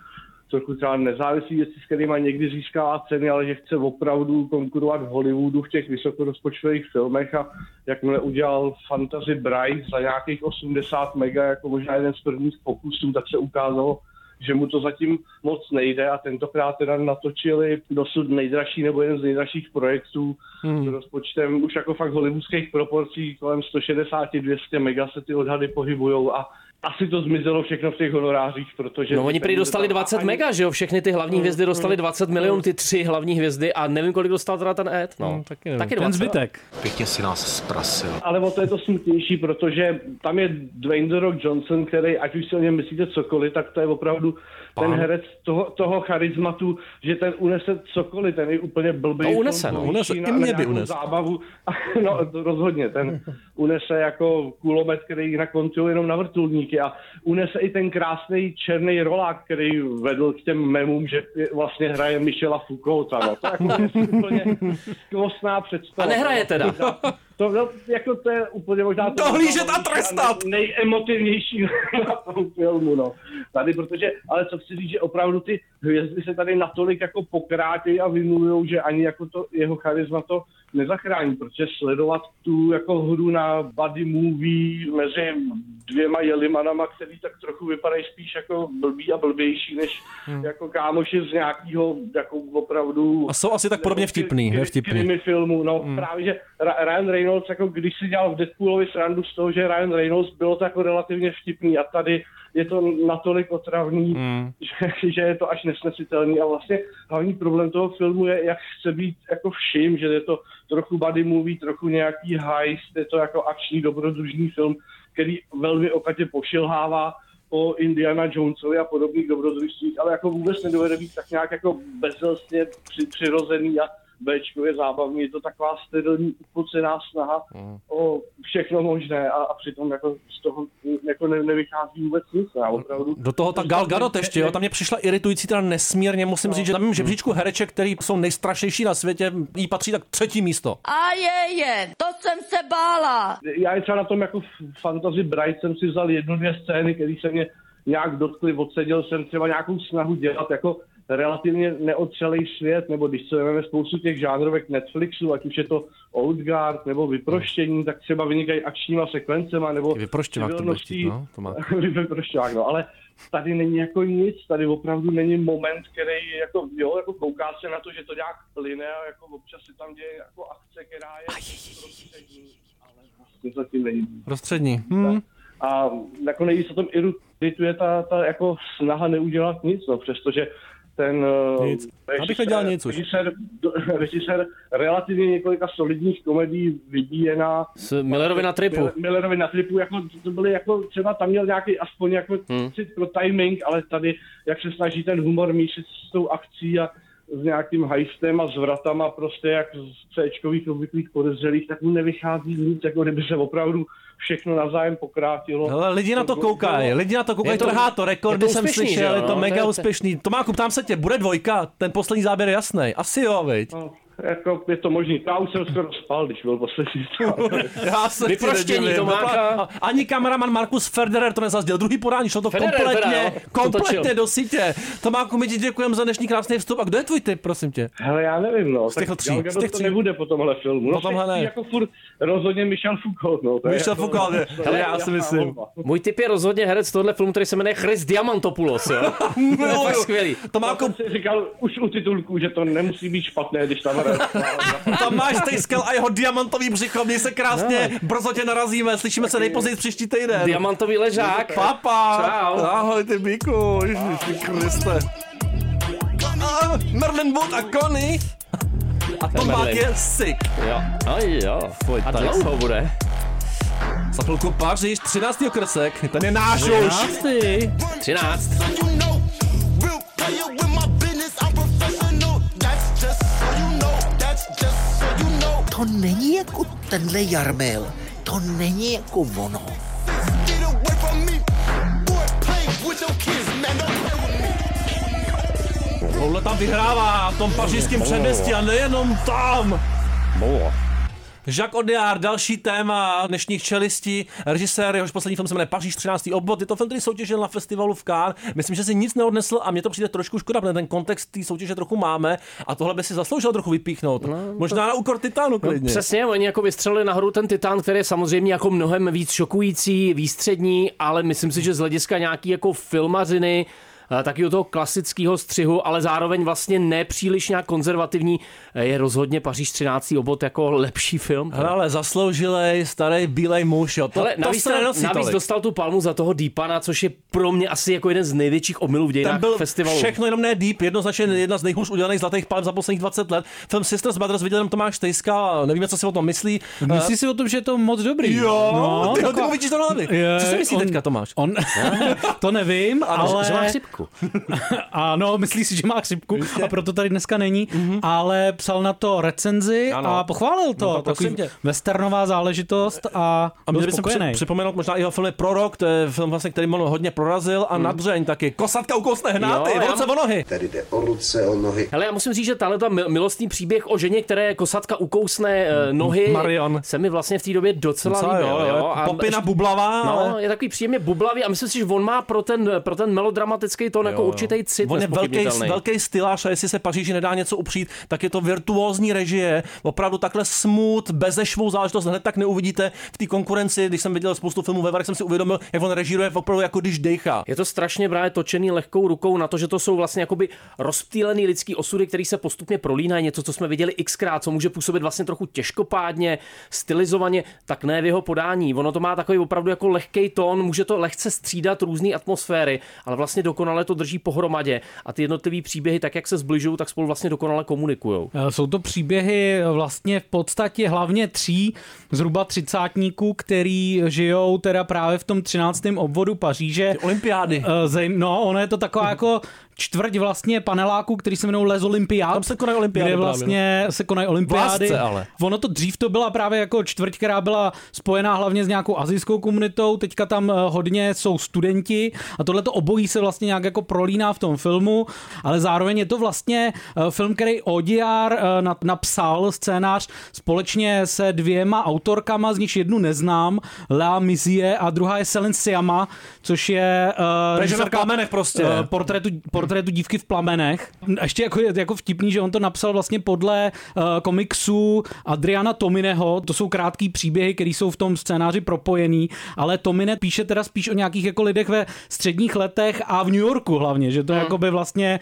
trochu třeba nezávislý věci, s kterými někdy získává ceny, ale že chce opravdu konkurovat v Hollywoodu v těch vysokorozpočtových filmech a jakmile udělal Fantasy Bright za nějakých 80 mega, jako možná jeden z prvních pokusů, tak se ukázalo, že mu to zatím moc nejde a tentokrát teda natočili dosud nejdražší nebo jeden z nejdražších projektů hmm. s rozpočtem už jako fakt hollywoodských proporcí kolem 160-200 mega se ty odhady pohybujou a asi to zmizelo všechno v těch honorářích, protože... No oni prý dostali 20 mega, že jo? Všechny ty hlavní hvězdy dostali 20 milionů, ty tři hlavní hvězdy a nevím, kolik dostal teda ten Ed. No, taky nevím. taky Ten 20. zbytek. Pěkně si nás zprasil. Ale o to je to smutnější, protože tam je Dwayne The Rock Johnson, který, ať už si o něm myslíte cokoliv, tak to je opravdu ten herec toho, toho charizmatu, že ten unese cokoliv, ten je úplně blbý. Tom unese, no. Unese, i na- mě na by nějakou unes. Zábavu. no, to rozhodně, ten unese jako kulomet, který jinak kontroluje jenom na vrtulníky a unese i ten krásný černý rolák, který vedl k těm memům, že vlastně hraje Michela Foucaulta. No. To jako je úplně skvostná představa. A nehraje teda. To, no, jako to je úplně možná... Dohlížet a trestat! nej- Nejemotivnější na tom filmu, no. Tady, protože, ale co chci říct, že opravdu ty hvězdy se tady natolik jako pokrátějí a vymluvujou, že ani jako to jeho charisma to nezachrání, protože sledovat tu jako hru na buddy movie mezi dvěma jelimanama, který tak trochu vypadají spíš jako blbý a blbější, než hmm. jako kámoši z nějakého jako opravdu... A jsou asi tak podobně vtipný, ne vtipný. filmu, no hmm. právě, že Ryan Reynolds, jako když si dělal v Deadpoolovi srandu z toho, že Ryan Reynolds bylo to jako relativně vtipný a tady je to natolik otravný, Hmm. že, že je to až nesnesitelný a vlastně hlavní problém toho filmu je, jak chce být jako všim, že je to trochu buddy movie, trochu nějaký heist, je to jako akční dobrodružný film, který velmi okatě pošilhává o Indiana Jonesovi a podobných dobrodružstvích, ale jako vůbec nedovede být tak nějak jako bezzelstně při, přirozený a Bčkově zábavný, je to taková sterilní, upocená snaha Hmm. o všechno možné a, a přitom jako z toho jako ne, nevychází vůbec nic. Já opravdu. Do toho ta Gal Gadot ještě, jo, tam mě přišla iritující teda nesmírně, musím No. říct, že tam v žebříčku hereček, který jsou nejstrašnější na světě, jí patří tak třetí místo. A je, je, to jsem se bála. Já je třeba na tom jako Fantasy Bright jsem si vzal jednu, dvě scény, které se mě nějak dotkly, odseděl jsem třeba nějakou snahu dělat jako relativně neotřelej svět, nebo když se vezmeme spoustu těch žánrovek Netflixu, ať už je to Old Guard nebo Vyproštění, tak třeba vynikají akčníma sekvencema, nebo Vyprošťovák to bude chtít, no, to má. Vyprošťovák, no, ale tady není jako nic, tady opravdu není moment, který je jako, jo, jako kouká se na to, že to nějak plyne a jako občas se tam děje jako akce, která je prostřední, ale vlastně zatím není. Prostřední. Hmm. A jako nejvíc o tom irituje ta, ta jako snaha neudělat nic, no, přestože ten eh, Nic. Režisér, režisér relativně několika solidních komedií vybíjená. S Millerovi na tripu. Millerovi na tripu, jako, to byly jako, třeba tam měl nějaký aspoň jako Hmm. cit pro timing, ale tady, jak se snaží ten humor míšit s tou akcí a s nějakým hajstem a zvratama, prostě jak z C-čkových obvyklých podezřelých, tak mu nevychází nic, jako kdyby se opravdu všechno navzájem pokrátilo. Hele, lidi na to koukají, lidi na to koukají, Je to trhá to, rekordy to jsem úspěšný, slyšel, že je jo, to no, mega to je- úspěšný. Tomáku, ptám se tě, bude dvojka? Ten poslední záběr je jasný. Asi jo, viď? No, jako je to možný. Já už jsem skoro spal, když byl poslední. Já se Vyproštění. Tomáka. Vypla- Ani kameraman Markus Federer to nezazděl. Druhý podání šlo to Federer kompletně, teda, to kompletně točil. do sítě. Tomáku, my ti děkujeme za dnešní krásný vstup. A kdo je tvůj typ, prosím tě? Hele, já nevím, no. Z těch Tak tří, z těch to tří. nebude po tomhle filmu. Po tomhle ne. Jako furt rozhodně Michel Foucault, no. To Michel jako- Foucault, to Hele, já si jasná myslím. Můj typ je rozhodně herec tohle filmu, který se jmenuje Chris Diamantopoulos, jo? to je skvělý. Tomáku, Já jsem si říkal už u titulku, že to nemusí být špatné, když tam hraje. Tomáš Tejskel a jeho diamantový břicho. Měj se krásně, brzo tě narazíme. Slyšíme se nejpozději příští týden. Diamantový ležák. Papa. Čau. Ahoj, ty Bíku. Ježiš, ty Kriste. A, Merlin Wood a Connie. A Tomák je sick. Jo, aj jo. Pojď A tady. dlouho bude. Za chvilku Paříž, 13. okrsek. Ten je náš už. 13. To není jako tenhle Jarmil. To není jako ono. Tohle tam vyhrává v tom pařížském předměstí a nejenom tam. Jacques Audiard, další téma dnešních čelistí, režisér, jehož poslední film se jmenuje Paříž 13. obvod. Je to film, který soutěžil na festivalu v Cannes. Myslím, že si nic neodnesl a mně to přijde trošku škoda, protože ten kontext té soutěže trochu máme a tohle by si zasloužil trochu vypíchnout. Možná na úkor Titánu No, klidně. přesně, oni jako vystřelili nahoru ten Titán, který je samozřejmě jako mnohem víc šokující, výstřední, ale myslím si, že z hlediska nějaký jako filmařiny, eh, taky toho klasického střihu, ale zároveň vlastně nepříliš nějak konzervativní, eh, je rozhodně Paříž 13. obot jako lepší film. Hele, ale zasloužilej starý bílej muž, jo. To, Ale to navíc, se nenosí navíc tolik. dostal tu palmu za toho Deepana, což je pro mě asi jako jeden z největších omylů v Ten dějinách byl festivalu. všechno jenom ne deep, jednoznačně jedna z nejhůř udělaných zlatých palm za posledních 20 let. Film Sisters Brothers viděl jenom Tomáš Tejska, nevíme, co si o tom myslí. Myslíš si o tom, že je to moc dobrý? Jo, ty, ty taková- mu vidíš do hlavy. Je, Co si myslí on- teďka, Tomáš? On, to nevím, ale... Že má chřipku. ano, myslí si, že má chřipku a proto tady dneska není, ale psal na to recenzi. Ano. a pochválil to. No, tak prosím Takový tě. westernová záležitost a, A bychom spokojený. při, připomenout možná i jeho film Prorok, to je film, vlastně, který on hodně prorazil a nadřeň taky. Kosatka ukousne hnáty, Jo, ruce o nohy. Tady jde o ruce, o nohy. Hele, já musím říct, že tahle ta mil- milostný příběh o ženě, které kosatka ukousne eh, nohy, Marion. se mi vlastně v té době docela, Docela, líbil. jo, jo, A- popina bublavá, No, ale- je takový příjemně bublavý a myslím si, že on má pro ten, pro ten melodramatický tón jako určitý cit On je velký, velký stylář a jestli se Paříži nedá něco upřít, tak je to virtuózní režie. Opravdu takhle smooth, bezešvou záležitost hned tak neuvidíte v té konkurenci. Když jsem viděl spoustu filmů ve Varech, jsem si uvědomil, jak on režíruje opravdu jako když dejchá. Je to strašně právě točený lehkou rukou na to, že to jsou vlastně jakoby rozptýlený lidský osudy, který se postupně prolínají, něco, co jsme viděli xkrát, co může působit vlastně trochu těžkopádně, stylizovaně, tak ne v jeho podání. Ono to má takový opravdu jako lehký tón, může to lehce střídat různé atmosféry, ale vlastně dokonale to drží pohromadě a ty jednotlivé příběhy, tak jak se zbližují, tak spolu vlastně dokonale komunikují. Eh, Jsou to příběhy vlastně v podstatě hlavně tří zhruba třicátníků, který žijou teda právě v tom 13. obvodu Paříže. Olympiády. Eh, no, ono je to taková jako čtvrť vlastně paneláků, který se jmenují Les Olympiád. Tam se konají olympiády Kde právě, vlastně se konají olympiády. Ale. Ono to dřív to byla právě jako čtvrť, která byla spojená hlavně s nějakou azijskou komunitou, teďka tam eh, hodně jsou studenti a tohle to obojí se vlastně nějak jako prolíná v tom filmu, ale zároveň je to vlastně eh, film, který Odiar eh, na- napsal scénář společně se dvěma autorkama, z nich jednu neznám, La Mizie a druhá je Selen Siama, což je uh, To je žena v plamenech prostě. portrétu, portrétu dívky v plamenech. A ještě jako, je jako vtipný, že on to napsal vlastně podle uh, komiksu Adriana Tomineho. To jsou krátký příběhy, které jsou v tom scénáři propojený, ale Tomine píše teda spíš o nějakých jako lidech ve středních letech a v New Yorku hlavně, že to jako by vlastně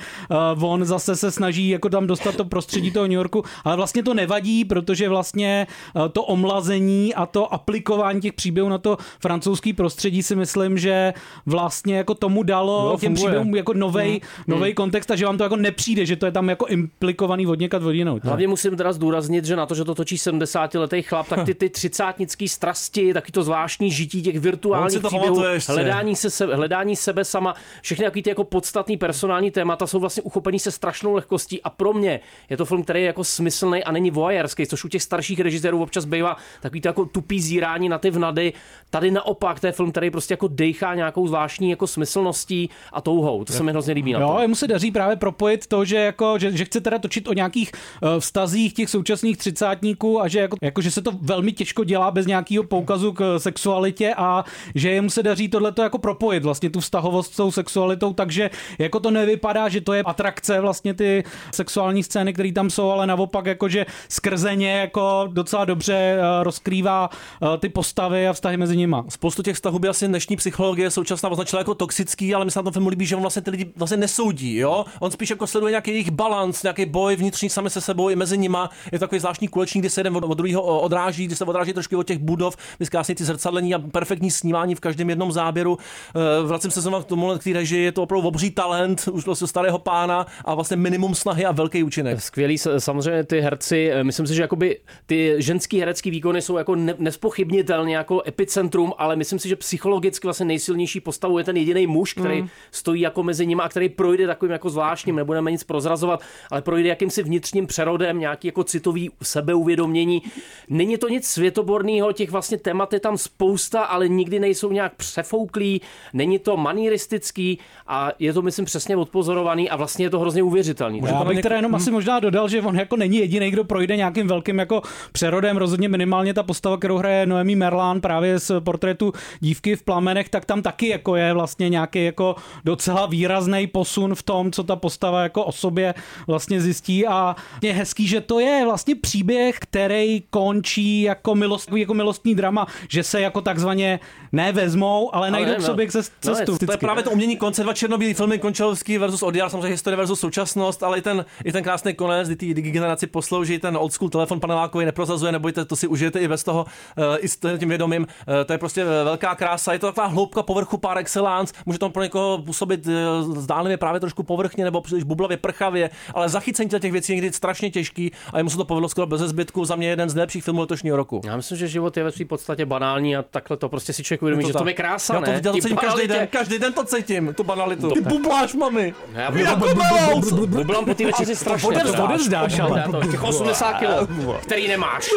uh, on zase se snaží jako tam dostat to prostředí toho New Yorku, ale vlastně to nevadí, protože vlastně uh, to omlazení a to aplikování těch příběhů na to francouzský prostředí si myslím, že vlastně jako tomu dalo Jo, těm funguje. příběhům jako novej, nový Hmm. kontext a že vám to jako nepřijde, že to je tam jako implikovaný od někat od jinou. Hlavně musím teda zdůraznit, že na to, že to točí 70-letý chlap, tak ty, ty třicátnický strasti, taky to zvláštní žití těch virtuálních příběhů, hledání, se, se, hledání sebe sama, všechny takový ty jako podstatný personální témata jsou vlastně uchopený se strašnou lehkostí a pro mě je to film, který je jako smyslný a není voyeurský, což u těch starších režisérů občas bývá takový to jako tupý zírání na ty vnady. Tady naopak, to je film, který prostě jako dejchá nějakou zvláštní jako smyslností a touhou. To se mi hrozně líbí na Jo, jemu se daří právě propojit to, že, jako, že, že chce teda točit o nějakých uh, vztazích těch současných třicátníků a že, jako, jako, že se to velmi těžko dělá bez nějakého poukazu k sexualitě a že jemu se daří tohleto jako propojit vlastně tu vztahovost s tou sexualitou, takže jako to nevypadá, že to je atrakce vlastně ty sexuální scény, které tam jsou, ale naopak jako, že skrze ně jako docela dobře uh, rozkrývá uh, ty postavy a vztahy mezi nima. Spoustu těch vztahů by asi dnešní psychologie současná označila jako toxický, ale mi se na tom filmu líbí, že on vlastně ty lidi vlastně nesoudí, jo? On spíš jako sleduje nějaký jejich balans, nějaký boj vnitřní sami se sebou i mezi nima. Je to takový zvláštní kulečník, kdy se jeden od, od druhého odráží, kdy se odráží trošku od těch budov, kdy krásně ty zrcadlení a perfektní snímání v každém jednom záběru. Eh, Vracím se znovu k tomu, k té režii, je to opravdu obří talent, už vlastně starého pána a vlastně minimum snahy a velký účinek. Skvělý, samozřejmě ty herci, eh, myslím si, že jakoby ty ženský herecký výkony jsou jako ne, nespochybnitelně jako epicentrum, ale myslím si, že psychologicky vlastně nejsilnější postavou je ten jediný muž, který Mm. stojí jako mezi nimi a který projde takovým jako zvláštním, nebudeme nic prozrazovat, ale projde jakýmsi vnitřním přerodem, nějaký jako citový sebeuvědomění. Není to nic světoborného, těch vlastně témat je tam spousta, ale nikdy nejsou nějak přefouklí, není to manieristický a je to, myslím, přesně odpozorovaný a vlastně je to hrozně uvěřitelný. Já bych teda jenom asi možná dodal, že on jako není jediný, kdo projde nějakým velkým jako přerodem. Rozhodně minimálně ta postava, kterou hraje Noemi Merlán právě z portrétu dívky v plamenech, tak tam taky jako je vlastně nějaký jako docela výrazný posun v tom, co ta postava jako o sobě vlastně zjistí. A je hezký, že to je vlastně příběh, který končí jako, milost, jako milostný drama, že se jako takzvaně nevezmou, ale najdou k sobě cestu. No, to je právě to umění konce, dva černobílý filmy, Končelovský versus Odiar, samozřejmě historie versus současnost, ale i ten, i ten krásný konec, kdy ty generaci poslouží, ten old school telefon panelákový neprozazuje, nebojte, to si užijete i bez toho, uh, i s tím vědomím. Uh, to je prostě velká krása, je to taková hloubka povrchu par excellence, může to pro někoho působit uh, zdánlivě právě trošku povrchně nebo příliš bublavě, prchavě, ale zachycení těch věcí je někdy strašně těžký a jemu se to povedlo skoro bez zbytku. Za mě jeden z nejlepších filmů letošního roku. Já myslím, že život je ve své podstatě banální a takhle to prostě si člověk uvědomí, že to je krása, Já ne? to, já to cítím každý den, každý den to cítím, tu banalitu. Ty bubláš, mami. Já Jako. Bublam po té večeři strašně. Odevzdáš, ale. Těch 80 kilo, který nemáš.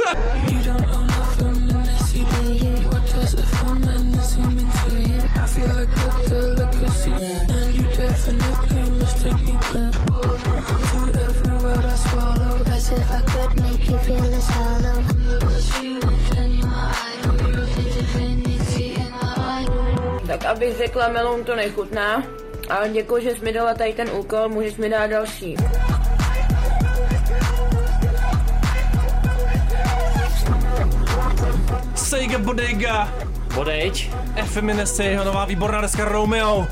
Tak abych řekla, meloun to nechutná. Ale děkuji, že jsi mi dala tady ten úkol, můžeš mi dát další. Sega Bodega. Bodeď. Efeminese, jeho nová výborná deska Romeo.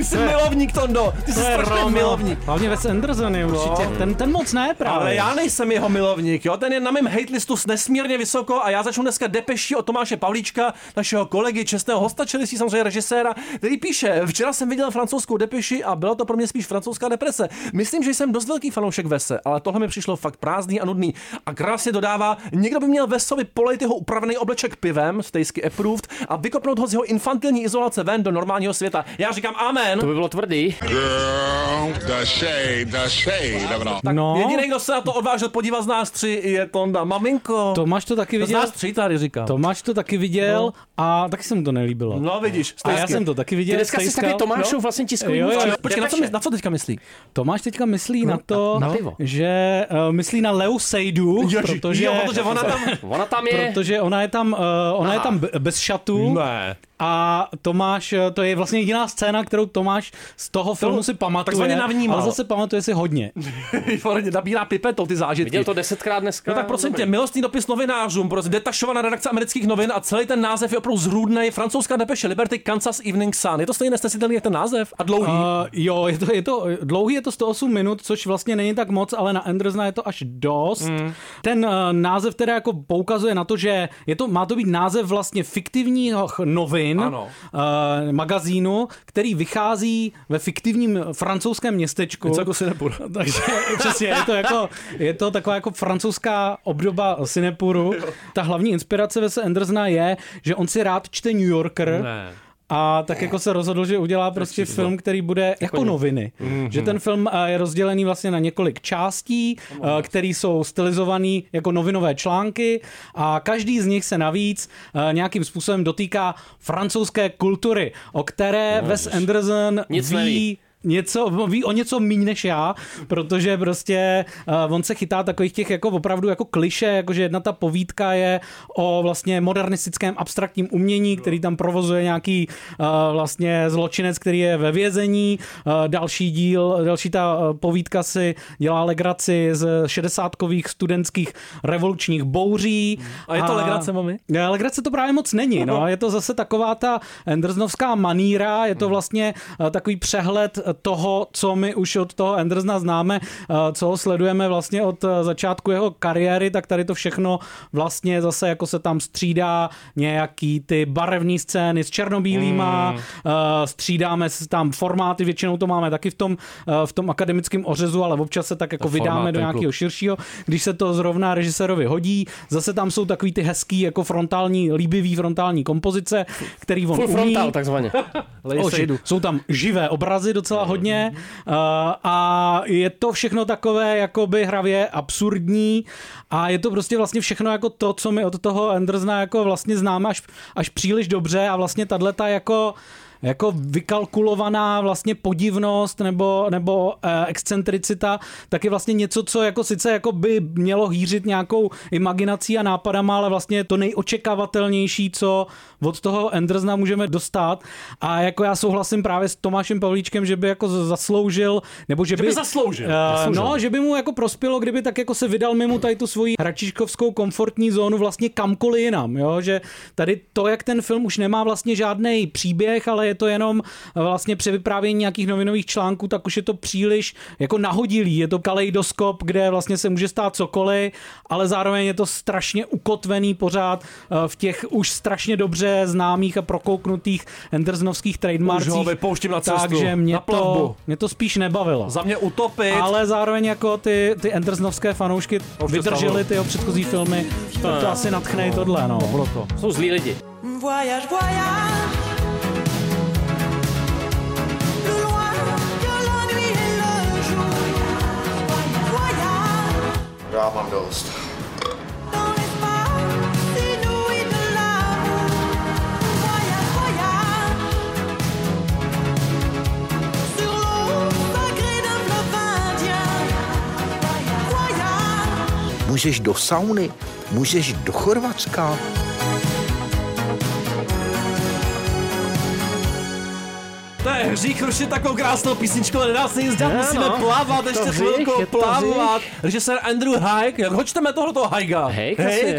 Ty jsi milovník, Tondo. Ty jsi strašný milovník. Hlavně Wes Anderson je určitě. No. Ten, ten moc ne právě. Ale já nejsem jeho milovník, jo? Ten je na mém hate listu nesmírně vysoko a já začnu dneska depeší od Tomáše Pavlíčka, našeho kolegy, čestného hosta, čili si samozřejmě režiséra, který píše, včera jsem viděl francouzskou depeši a byla to pro mě spíš francouzská deprese. Myslím, že jsem dost velký fanoušek Vese, ale tohle mi přišlo fakt prázdný a nudný. A krásně dodává, někdo by měl Vesovi polejt jeho upravený obleček pivem, stejsky approved, a vykopnout ho z jeho infantilní izolace ven do normálního světa. Já říkám amen. To by bylo tvrdý. Girl, the shade, the shade all. Tak No. jediný, kdo se na to odvážil podívat z nás tři, je Tonda. Maminko. Tomáš to taky Z viděl? nás tři tady říkám. Tomáš to taky viděl a taky se mu to nelíbilo. No vidíš, a já stejsky. jsem to taky viděl. Ty dneska jsi stejskal. takový Tomášův vlastně tiskový Jo, jo, jo. Počkej, na co, na co teďka myslí? Tomáš teďka myslí na to, na pivo. že uh, myslí na Leu Ježi, protože, jo, protože ona tam... Ona tam je. protože ona je tam, uh, ona je Aha. tam be- bez šatů Ne. A Tomáš, eh, to je vlastně jediná scéna, kterou Tomáš z toho filmu si pamatuje, takzvaně navnímal. ale zase pamatuje si hodně. Výborně, nabírá pipetou ty zážitky. Viděl to desetkrát dneska. No tak prosím tě, milostný dopis novinářům, prostě detašovaná redakce amerických novin a celý ten název je opravdu zrůdný. Francouzská depeše Liberty Kansas Evening Sun. Je to stejně nesnesitelný jak ten název a dlouhý. Uh, jo, je to, je to, dlouhý je to 108 minut, což vlastně není tak moc, ale na Andersona je to až dost. Mm. Ten uh, název teda jako poukazuje na to, že je to, má to být název vlastně fiktivních novin, Spin, Ano. uh, magazínu, který vychází ve fiktivním francouzském městečku. Něco jako Sinepur. Takže přesně, je to, jako, je to taková jako francouzská obdoba Sinepuru. Ta hlavní inspirace Wes Andersona je, že on si rád čte New Yorker. Ne. A tak jako se rozhodl, že udělá prostě film, který bude jako noviny. Mhm. Že ten film eh, je rozdělený vlastně na několik částí, eh, které jsou stylizovaný jako novinové články a každý z nich se navíc eh, nějakým způsobem dotýká francouzské kultury, o které No, Wes. Anderson Nic ví neví. Něco, ví o něco míň než já, protože prostě uh, on se chytá takových těch jako opravdu jako kliše, jakože jedna ta povídka je o vlastně modernistickém abstraktním umění, který tam provozuje nějaký uh, vlastně zločinec, který je ve vězení. Uh, další díl, další ta uh, povídka si dělá legraci z šedesátkových studentských revolučních bouří. A je to legrace, mami? Ne, Legrace to právě moc není, no. Je to zase taková ta Andersonovská maníra, je to vlastně eh, takový přehled toho, co my už od toho Andersona známe, eh, co ho sledujeme vlastně od eh, začátku jeho kariéry, tak tady to všechno vlastně zase jako se tam střídá nějaký ty barevné scény s černobílýma, Mm. střídáme se tam formáty, většinou to máme taky v tom, v tom akademickém ořezu, ale občas se tak jako To vydáme formát, do nějakého širšího, když se to zrovna režisérovi hodí. Zase tam jsou takový ty hezký jako frontální, líbivý frontální kompozice, který on Full umí. frontal, takzvaně. O, jsou tam živé obrazy docela hodně. Uh, a je to všechno takové jakoby hravě absurdní a je to prostě vlastně všechno jako to, co my od toho Andersona jako vlastně známe až, až příliš dobře a vlastně tato jako jako vykalkulovaná vlastně podivnost nebo, nebo eh, excentricita, tak je vlastně něco, co jako sice jako by mělo hýřit nějakou imaginací a nápadama, ale vlastně je to nejočekávatelnější, co od toho Andersona můžeme dostat. A jako já souhlasím právě s Tomášem Pavlíčkem, že by jako zasloužil, nebo že, Že by zasloužil. Eh, Zasloužil. no, že by mu jako prospělo, kdyby tak jako se vydal mimo tady tu svoji hračičkovskou komfortní zónu vlastně kamkoliv jinam, jo? že tady to, jak ten film už nemá vlastně žádný příběh, ale je to jenom vlastně převyprávění nějakých novinových článků, tak už je to příliš jako nahodilý, je to kaleidoskop, kde vlastně se může stát cokoliv, ale zároveň je to strašně ukotvený pořád eh, v těch už strašně dobře známých a prokouknutých Andersonovských trademarkcích. Už ho vypouštím na cestu, Takže mě na plavbu. to, mě to spíš nebavilo. Za mě utopit. Ale zároveň jako ty, ty Andersonovské fanoušky už představuju. ty jeho předchozí filmy, tak to asi natchne i tohle, no. Bylo to. Jsou zlí lidi. Voyage, voyage. Fleuve indien. Voyage. Můžeš do sauny, můžeš do Chorvatska. To je hřích rušit takovou krásnou písničku, ale nedá se nic dělat, musíme no. plavat, Je to ještě chvilku je plavat. Režisér Andrew Haig, jak ho čteme tohoto Haiga?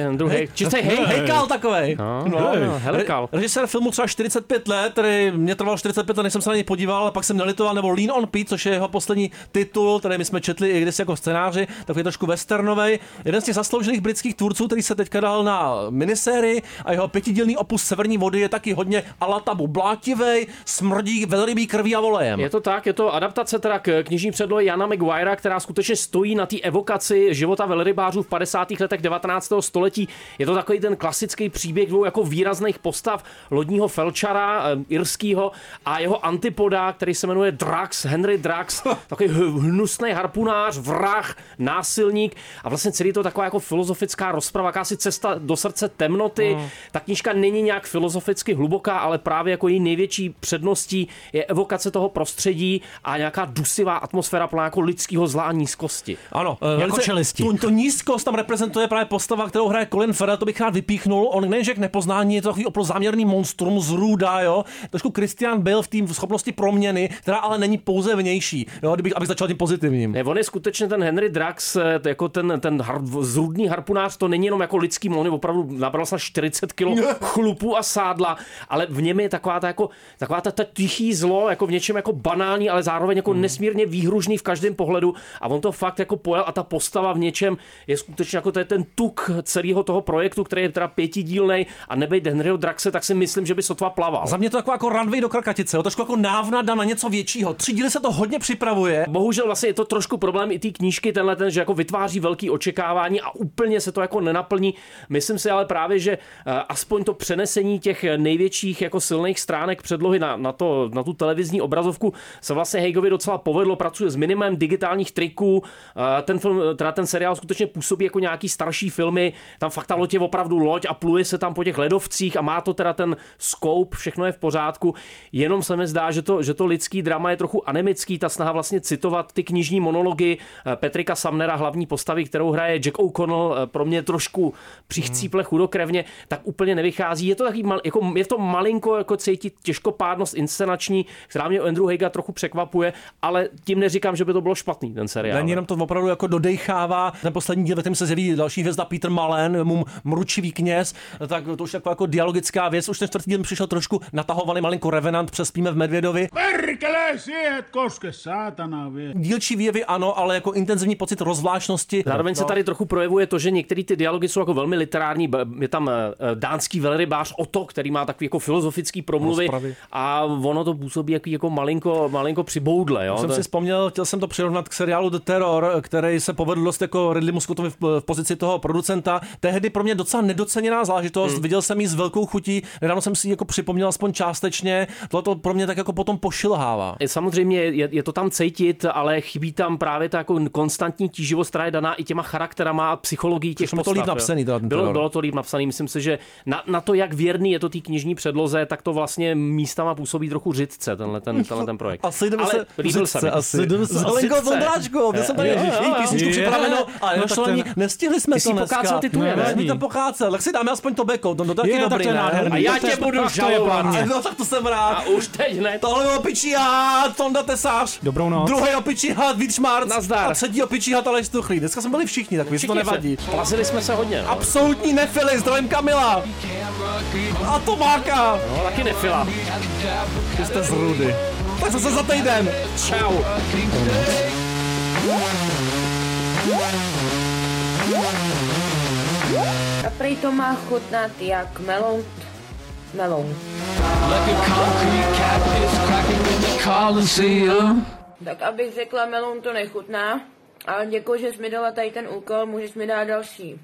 Andrew Haig. Čistý Haig. Hejkal takovej. No, no, no. Re- Režisér filmu třeba 45 let, který mě trval 45 let, než jsem se na něj podíval, ale pak jsem nelitoval, nebo Lean on Pete, což je jeho poslední titul, který my jsme četli i kdysi jako scénáři, takový trošku westernový. Jeden z těch zasloužených britských tvůrců, který se teďka dal na minisérii a jeho pětidílný opus Severní vody je taky hodně alatabu blátivej, smrdí velrybí krví a volejem. Je to tak, je to adaptace teda k knižní předlohy Jana Maguirea, která skutečně stojí na té evokaci života velrybářů v 50. letech 19. století. Je to takový ten klasický příběh dvou jako výrazných postav lodního felčara, eh, irského a jeho antipoda, který se jmenuje Drax, Henry Drax, takový hnusný harpunář, vrah, násilník a vlastně celý to taková jako filozofická rozprava, jakási cesta do srdce temnoty. Mm. Ta knížka není nějak filozoficky hluboká, ale právě jako její největší předností je evokace toho prostředí a nějaká dusivá atmosféra plná jako lidského zla a nízkosti. Ano, Jako velice- čelisti. Tu, tu nízkost tam reprezentuje právě postava, kterou hraje Colin Farrell, to bych rád vypíchnul. On nejenže k nepoznání, je to takový opravdu záměrný monstrum z růda, jo. Trošku Christian byl v té schopnosti proměny, která ale není pouze vnější, jo, kdybych, abych začal tím pozitivním. Ne, on je skutečně ten Henry Drax, eh, to jako ten, ten har, zrudný harpunář, to není jenom jako lidský, on je opravdu nabral snad 40 kg chlupu a sádla, ale v něm je taková ta, jako, taková ta, ta tichý zlo, jako v něčem jako banální, ale zároveň jako Hmm. nesmírně výhružný v každém pohledu a on to fakt jako pojel a ta postava v něčem je skutečně jako to je ten tuk celého toho projektu, který je teda pětidílnej a nebejt Henryho Draxe, tak si myslím, že by sotva plaval. Za mě to taková jako runway do krkatice, jo, trošku jako návnada na něco většího. Tři díly se to hodně připravuje. Bohužel vlastně je to trošku problém i té knížky, tenhle ten, že jako vytváří velký očekávání a úplně se to jako nenaplní. Myslím si ale právě, že eh, aspoň to přenesení těch největších jako silných stránek předlohy na, na, to, na tu televizní obrazovku se vlastně Hagovi docela povedlo, pracuje s minimem digitálních triků. Eh, Ten film, teda ten seriál skutečně působí jako nějaký starší filmy, tam fakt ta loď je opravdu loď a pluje se tam po těch ledovcích a má to teda ten scope, všechno je v pořádku. Jenom se mi zdá, že to, že to lidský drama je trochu anemický, ta snaha vlastně citovat ty knižní monology eh, Petrika Samnera, hlavní postavy, kterou hraje Jack O'Connell, eh, pro mě trošku přichcíple chudokrevně, tak úplně nevychází. Je to taky mal, jako, je to malinko jako cítit těžkopádnost inscenační, která mě u Andrew Haga trochu překvapuje, ale tím neříkám, že by to bylo špatný ten seriál. Není jenom to opravdu jako dodejchává. Ten poslední díl, ve kterém se zjeví další hvězda Peter Malen, mu mručivý kněz, tak to už je taková jako dialogická věc. Už ten čtvrtý díl přišel trošku natahovaný malinko Revenant, přespíme v Medvědovi. Dílčí výjevy ano, ale jako intenzivní pocit rozvláštnosti. Zároveň se tady trochu projevuje to, že některé ty dialogy jsou jako velmi literární. Je tam eh, dánský velrybář Oto, který má takový jako filozofický promluvy Rozpravy. a ono to působí jako, jako malinko, malinko přiboudle. Jo? Já jsem To si vzpomněl, chtěl jsem to přirovnat k seriálu The Terror, který se povedl dost jako Ridley Scottovi v, v pozici toho producenta. Tehdy pro mě docela nedoceněná záležitost, Hmm. viděl jsem ji s velkou chutí, nedávno jsem si ji jako připomněl aspoň částečně, tohle to pro mě tak jako potom pošilhává. Samozřejmě je, je to tam cítit, ale chybí tam právě ta jako konstantní tíživost, která je daná i těma charakterama a psychologií těch mi to postav. líp napsaný, teda ten bylo, bylo to líp napsaný, myslím si, že na, na to, jak věrný je to té knižní předloze, tak to vlastně místama působí trochu řidce, tenhle ten, tenhle ten projekt. Asi jdeme ale se líbil se mi. asi. Líbil se- Řidce. Vondráčkou, já jsem tady jo. písničku připraveno, ale No, ani ten- nestihli jsme Ty to jsi dneska. pokácel ty tuje, ne? Nesmí to pokácel, tak si dáme aspoň to beko, to, to taky Je, dobrý, ne? nádherný. A já tě budu žalovat. No tak to jsem rád. A už teď hned. Tohle byl opičí had, Tonda Tesář. Dobrou noc. Druhý opičí had, Vít Šmarc. Nazdar. A třetí opičí had, Aleš Stuchlý. Dneska jsme byli všichni, tak víš, to nevadí. Plazili jsme se hodně. No, Absolutní nefily, zdravím Kamila. A Tomáka. no taky nefila. Jste z rudy. Tak zase za týden. Čau. A prej to má chutnat jak melon. Melon. Tak abych řekla, melon to nechutná. Ale děkuji, že jsi mi dala tady ten úkol, můžeš mi dát další.